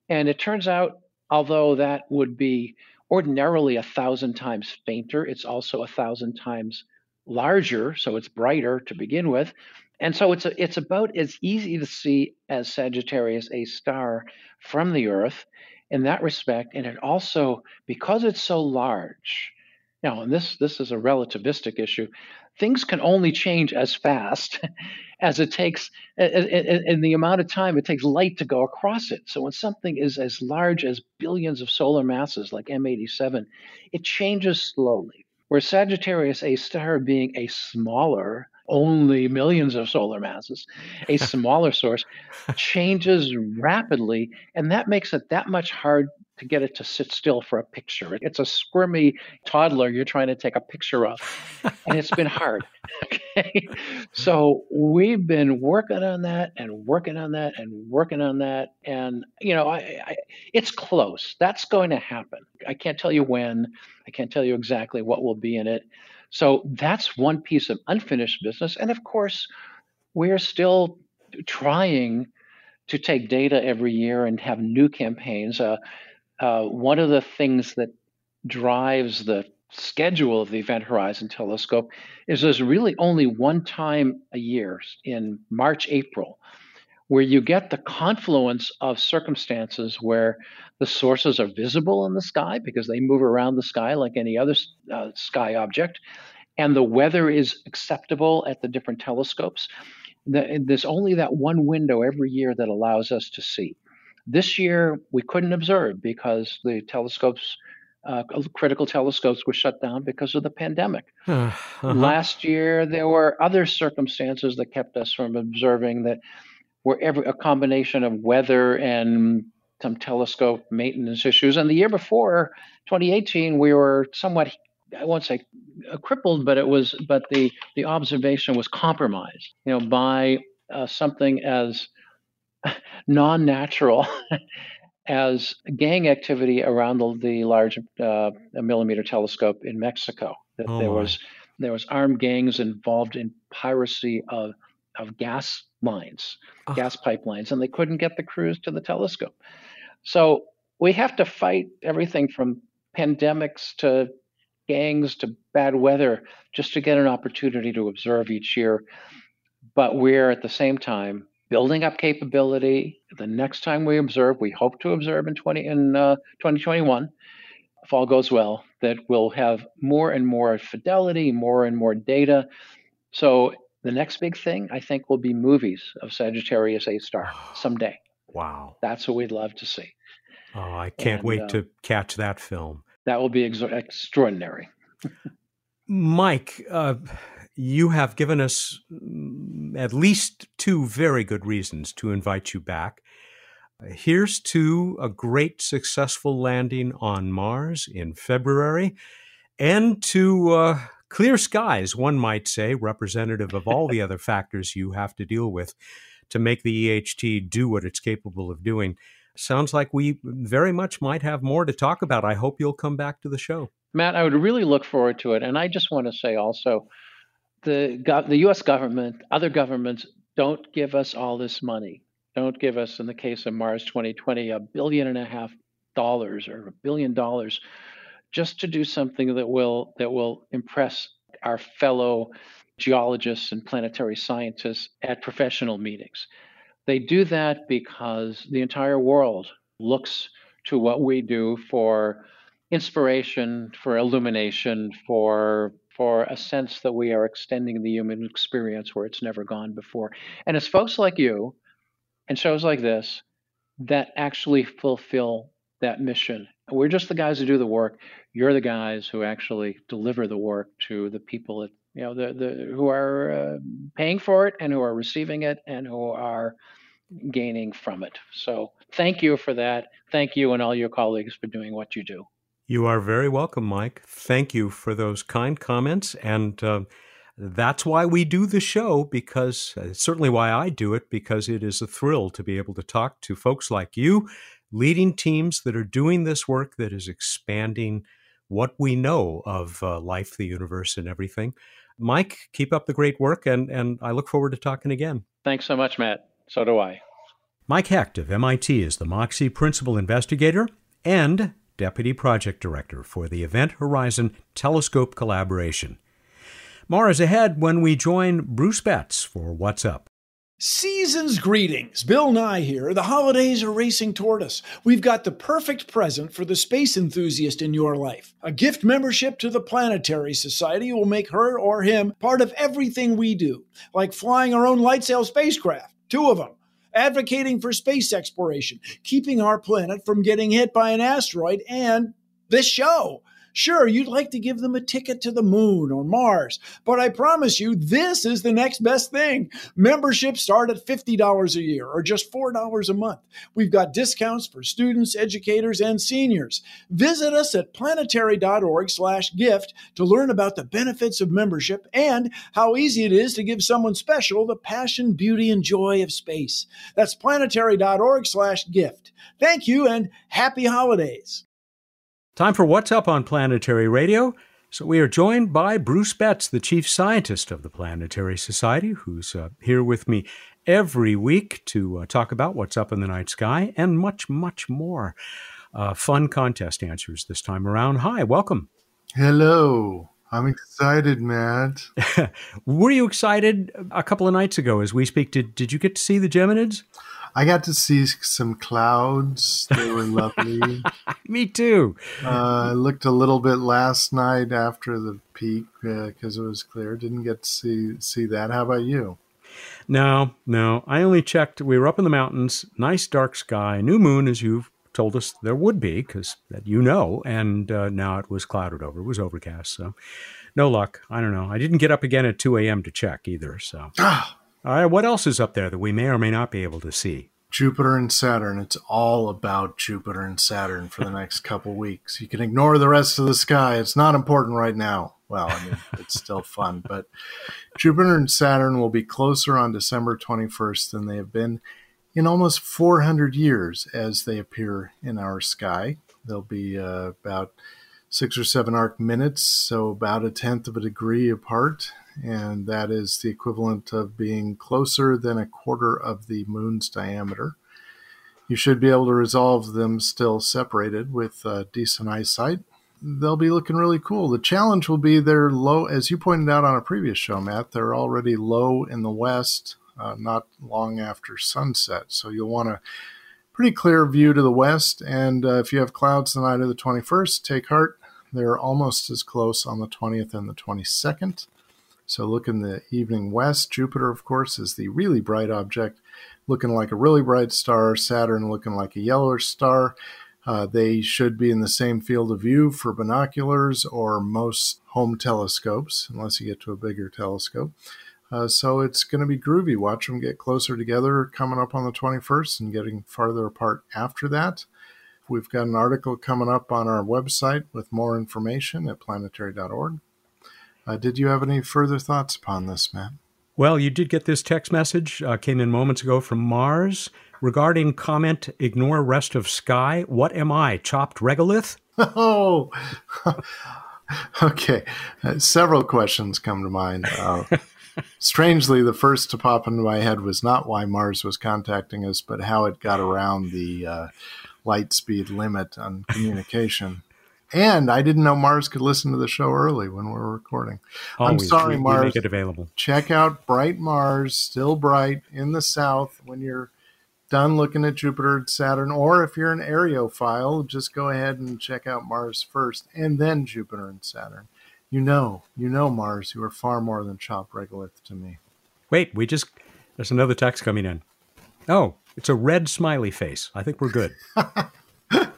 And it turns out, although that would be ordinarily a thousand times fainter, it's also a thousand times larger, so it's brighter to begin with. And so it's a, it's about as easy to see as Sagittarius A star from the Earth in that respect. And it also, because it's so large, now, and this this is a relativistic issue. Things can only change as fast as it takes in the amount of time it takes light to go across it. So when something is as large as billions of solar masses like M87, it changes slowly. Where Sagittarius A star being a smaller only millions of solar masses, a smaller source, changes rapidly. And that makes it that much hard to get it to sit still for a picture. It's a squirmy toddler you're trying to take a picture of. And it's been hard. Okay. So we've been working on that and working on that and working on that. And, you know, I, I, it's close. That's going to happen. I can't tell you when, I can't tell you exactly what will be in it. So that's one piece of unfinished business. And of course, we're still trying to take data every year and have new campaigns. Uh, uh, one of the things that drives the schedule of the Event Horizon Telescope is there's really only one time a year in March, April where you get the confluence of circumstances where the sources are visible in the sky because they move around the sky like any other uh, sky object, and the weather is acceptable at the different telescopes. The, there's only that one window every year that allows us to see. This year, we couldn't observe because the telescopes, uh, critical telescopes, were shut down because of the pandemic. uh-huh. Last year, there were other circumstances that kept us from observing that were every a combination of weather and some telescope maintenance issues. And the year before, 2018, we were somewhat I won't say crippled, but it was but the the observation was compromised, you know, by uh, something as non-natural as gang activity around the, the large uh, millimeter telescope in Mexico. That oh there was there was armed gangs involved in piracy of of gas lines, oh. gas pipelines, and they couldn't get the crews to the telescope. So we have to fight everything from pandemics to gangs to bad weather just to get an opportunity to observe each year. But we're at the same time building up capability. The next time we observe, we hope to observe in 20 in uh, 2021, if all goes well, that we'll have more and more fidelity, more and more data. So the next big thing, I think, will be movies of Sagittarius A star someday. Wow. That's what we'd love to see. Oh, I can't and, wait uh, to catch that film. That will be ex- extraordinary. Mike, uh, you have given us mm, at least two very good reasons to invite you back. Here's to a great successful landing on Mars in February and to uh, clear skies, one might say, representative of all the other factors you have to deal with to make the EHT do what it's capable of doing. Sounds like we very much might have more to talk about. I hope you'll come back to the show. Matt, I would really look forward to it. And I just want to say also the, the US government, other governments don't give us all this money. Don't give us, in the case of Mars 2020, a billion and a half dollars or a billion dollars just to do something that will that will impress our fellow geologists and planetary scientists at professional meetings. They do that because the entire world looks to what we do for inspiration, for illumination, for for a sense that we are extending the human experience where it's never gone before. And it's folks like you and shows like this that actually fulfill that mission. We're just the guys who do the work. You're the guys who actually deliver the work to the people that you know the, the who are uh, paying for it and who are receiving it and who are gaining from it. So thank you for that. Thank you and all your colleagues for doing what you do. You are very welcome, Mike. Thank you for those kind comments. And uh, that's why we do the show, because uh, certainly why I do it, because it is a thrill to be able to talk to folks like you, leading teams that are doing this work that is expanding what we know of uh, life, the universe, and everything. Mike, keep up the great work, and, and I look forward to talking again. Thanks so much, Matt. So do I. Mike Hecht of MIT is the MOXIE Principal Investigator and Deputy Project Director for the Event Horizon Telescope Collaboration. More is ahead when we join Bruce Betts for What's Up. Season's greetings. Bill Nye here. The holidays are racing toward us. We've got the perfect present for the space enthusiast in your life. A gift membership to the Planetary Society will make her or him part of everything we do, like flying our own light sail spacecraft, two of them advocating for space exploration, keeping our planet from getting hit by an asteroid, and this show. Sure, you'd like to give them a ticket to the moon or Mars, but I promise you, this is the next best thing. Memberships start at $50 a year or just $4 a month. We've got discounts for students, educators, and seniors. Visit us at planetary.org slash gift to learn about the benefits of membership and how easy it is to give someone special the passion, beauty, and joy of space. That's planetary.org slash gift. Thank you and happy holidays. Time for What's Up on Planetary Radio. So, we are joined by Bruce Betts, the chief scientist of the Planetary Society, who's uh, here with me every week to uh, talk about what's up in the night sky and much, much more. Uh, fun contest answers this time around. Hi, welcome. Hello. I'm excited, Matt. Were you excited a couple of nights ago as we speak? Did, did you get to see the Geminids? I got to see some clouds. They were lovely. Me too. Uh, I looked a little bit last night after the peak because uh, it was clear. Didn't get to see see that. How about you? No, no. I only checked. We were up in the mountains. Nice dark sky. New moon, as you've told us there would be, because that you know. And uh, now it was clouded over. It was overcast. So no luck. I don't know. I didn't get up again at 2 a.m. to check either. So. All right, what else is up there that we may or may not be able to see? Jupiter and Saturn. It's all about Jupiter and Saturn for the next couple weeks. You can ignore the rest of the sky. It's not important right now. Well, I mean, it's still fun, but Jupiter and Saturn will be closer on December 21st than they have been in almost 400 years as they appear in our sky. They'll be uh, about six or seven arc minutes, so about a tenth of a degree apart and that is the equivalent of being closer than a quarter of the moon's diameter. You should be able to resolve them still separated with uh, decent eyesight. They'll be looking really cool. The challenge will be they're low, as you pointed out on a previous show, Matt, they're already low in the west, uh, not long after sunset. So you'll want a pretty clear view to the west. And uh, if you have clouds the night of the 21st, take heart. They're almost as close on the 20th and the 22nd. So look in the evening west. Jupiter, of course, is the really bright object, looking like a really bright star. Saturn looking like a yellowish star. Uh, they should be in the same field of view for binoculars or most home telescopes, unless you get to a bigger telescope. Uh, so it's going to be groovy. Watch them get closer together coming up on the 21st and getting farther apart after that. We've got an article coming up on our website with more information at planetary.org. Uh, did you have any further thoughts upon this, Matt? Well, you did get this text message, uh, came in moments ago from Mars regarding comment ignore rest of sky. What am I, chopped regolith? Oh, okay. Uh, several questions come to mind. Uh, Strangely, the first to pop into my head was not why Mars was contacting us, but how it got around the uh, light speed limit on communication. And I didn't know Mars could listen to the show early when we were recording. Always, I'm sorry, we, Mars. We make it available. Check out Bright Mars, still bright in the south when you're done looking at Jupiter and Saturn. Or if you're an areophile, just go ahead and check out Mars first and then Jupiter and Saturn. You know, you know, Mars, you are far more than chop regolith to me. Wait, we just, there's another text coming in. Oh, it's a red smiley face. I think we're good.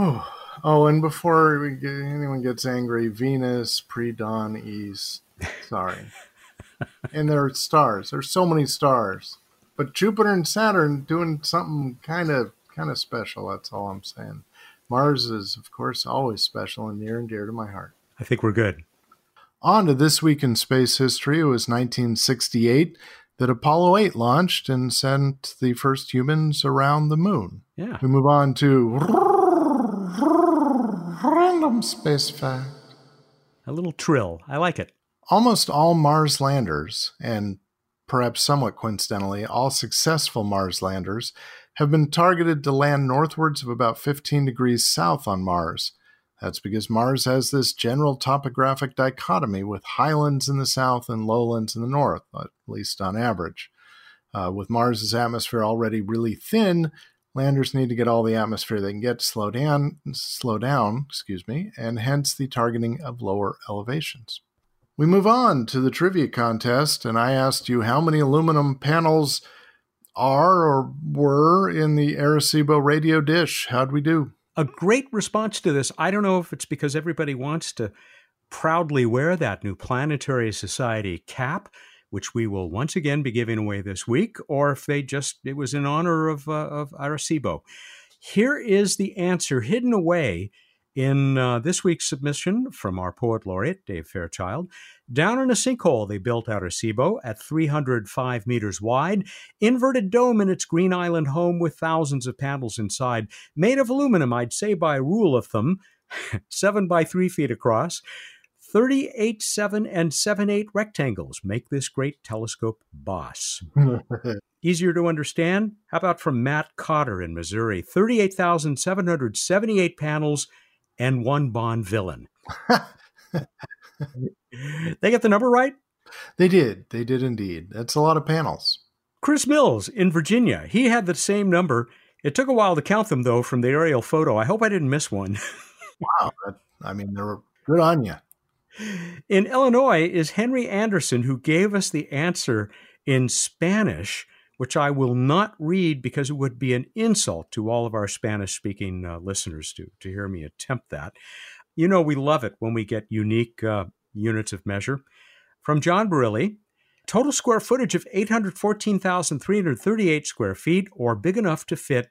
Oh. Oh. And before get, anyone gets angry, Venus, pre dawn east. Sorry. and there are stars. There's so many stars. But Jupiter and Saturn doing something kind of kind of special. That's all I'm saying. Mars is, of course, always special and near and dear to my heart. I think we're good. On to this week in space history. It was 1968 that Apollo 8 launched and sent the first humans around the moon. Yeah. We move on to random space fact. A little trill. I like it. Almost all Mars landers, and perhaps somewhat coincidentally, all successful Mars landers, have been targeted to land northwards of about 15 degrees south on Mars. That's because Mars has this general topographic dichotomy with highlands in the south and lowlands in the north, at least on average. Uh, with Mars's atmosphere already really thin, landers need to get all the atmosphere they can get to slow down, slow down, excuse me, and hence the targeting of lower elevations. We move on to the trivia contest, and I asked you how many aluminum panels are or were in the Arecibo radio dish. How'd we do? A great response to this. I don't know if it's because everybody wants to proudly wear that new Planetary Society cap, which we will once again be giving away this week, or if they just, it was in honor of, uh, of Arecibo. Here is the answer hidden away in uh, this week's submission from our poet laureate, Dave Fairchild, down in a sinkhole they built Arecibo at 305 meters wide, inverted dome in its Green Island home with thousands of panels inside, made of aluminum, I'd say by rule of thumb, 7 by 3 feet across. 38 7 and 7 8 rectangles make this great telescope boss. Easier to understand? How about from Matt Cotter in Missouri? 38,778 panels and one Bond villain. they get the number right? They did. They did indeed. That's a lot of panels. Chris Mills in Virginia, he had the same number. It took a while to count them, though, from the aerial photo. I hope I didn't miss one. wow. That, I mean, they were good on you. In Illinois is Henry Anderson, who gave us the answer in Spanish, which I will not read because it would be an insult to all of our Spanish speaking uh, listeners to, to hear me attempt that. You know, we love it when we get unique uh, units of measure. From John Barilli, total square footage of 814,338 square feet, or big enough to fit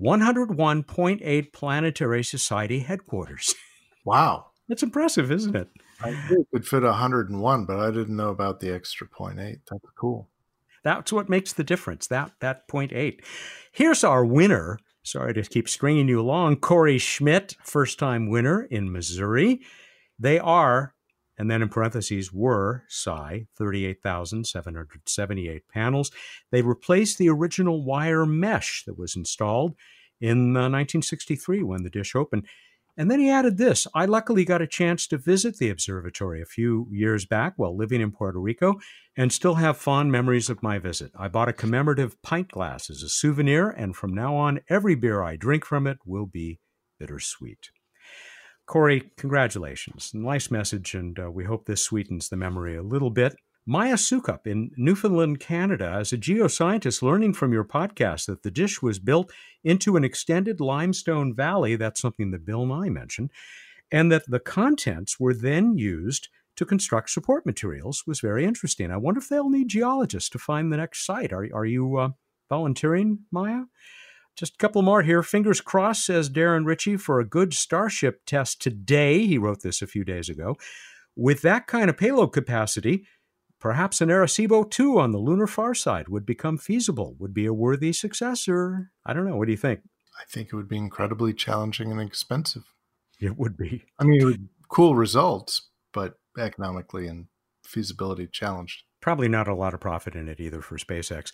101.8 Planetary Society headquarters. Wow. That's impressive, isn't it? I could fit 101, but I didn't know about the extra 0.8. That's cool. That's what makes the difference, that, that 0.8. Here's our winner. Sorry to keep stringing you along. Corey Schmidt, first time winner in Missouri. They are and then in parentheses were psi 38,778 panels. They replaced the original wire mesh that was installed in uh, 1963 when the dish opened. And then he added this I luckily got a chance to visit the observatory a few years back while living in Puerto Rico and still have fond memories of my visit. I bought a commemorative pint glass as a souvenir, and from now on, every beer I drink from it will be bittersweet. Corey, congratulations. Nice message, and uh, we hope this sweetens the memory a little bit. Maya Sukup in Newfoundland, Canada, as a geoscientist learning from your podcast that the dish was built into an extended limestone valley. That's something that Bill Nye mentioned. And that the contents were then used to construct support materials was very interesting. I wonder if they'll need geologists to find the next site. Are, are you uh, volunteering, Maya? Just a couple more here. Fingers crossed, says Darren Ritchie, for a good Starship test today. He wrote this a few days ago. With that kind of payload capacity, perhaps an Arecibo 2 on the lunar far side would become feasible, would be a worthy successor. I don't know. What do you think? I think it would be incredibly challenging and expensive. It would be. I mean, it would cool results, but economically and feasibility challenged. Probably not a lot of profit in it either for SpaceX.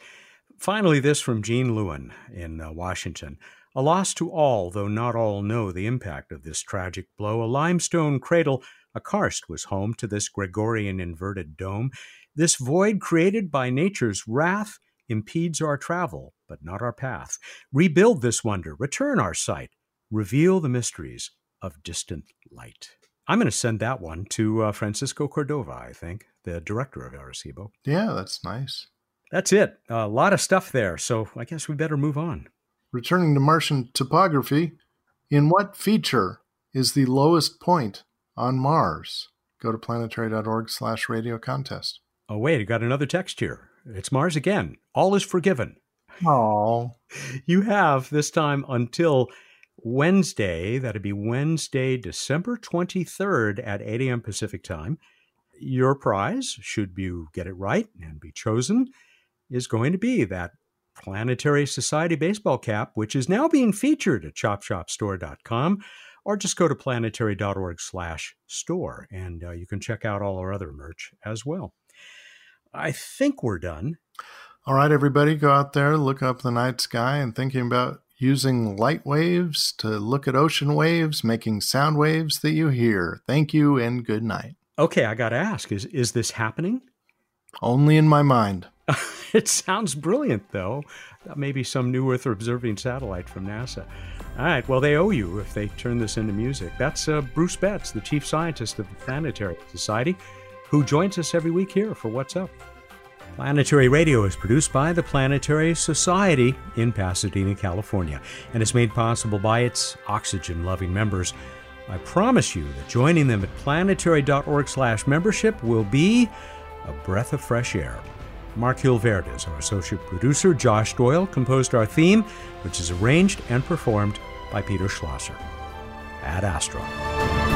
Finally, this from Gene Lewin in uh, Washington. A loss to all, though not all know the impact of this tragic blow. A limestone cradle, a karst, was home to this Gregorian inverted dome. This void created by nature's wrath impedes our travel, but not our path. Rebuild this wonder, return our sight, reveal the mysteries of distant light. I'm going to send that one to uh, Francisco Cordova, I think, the director of Arecibo. Yeah, that's nice. That's it. A lot of stuff there, so I guess we better move on. Returning to Martian topography, in what feature is the lowest point on Mars? Go to planetary.org slash radio contest. Oh, wait, I got another text here. It's Mars again. All is forgiven. Oh. You have this time until Wednesday, that'd be Wednesday, December 23rd at 8 a.m. Pacific time. Your prize, should you get it right and be chosen, is going to be that Planetary Society baseball cap, which is now being featured at chopshopstore.com, or just go to planetary.org slash store, and uh, you can check out all our other merch as well. I think we're done. All right, everybody, go out there, look up the night sky, and thinking about using light waves to look at ocean waves, making sound waves that you hear. Thank you and good night. Okay, I got to ask is, is this happening? Only in my mind. it sounds brilliant, though. Maybe some new Earth observing satellite from NASA. All right, well, they owe you if they turn this into music. That's uh, Bruce Betts, the chief scientist of the Planetary Society, who joins us every week here for What's Up. Planetary Radio is produced by the Planetary Society in Pasadena, California, and is made possible by its oxygen loving members. I promise you that joining them at planetary.org/slash membership will be a breath of fresh air. Mark Hilverda is our associate producer. Josh Doyle composed our theme, which is arranged and performed by Peter Schlosser. Ad Astra.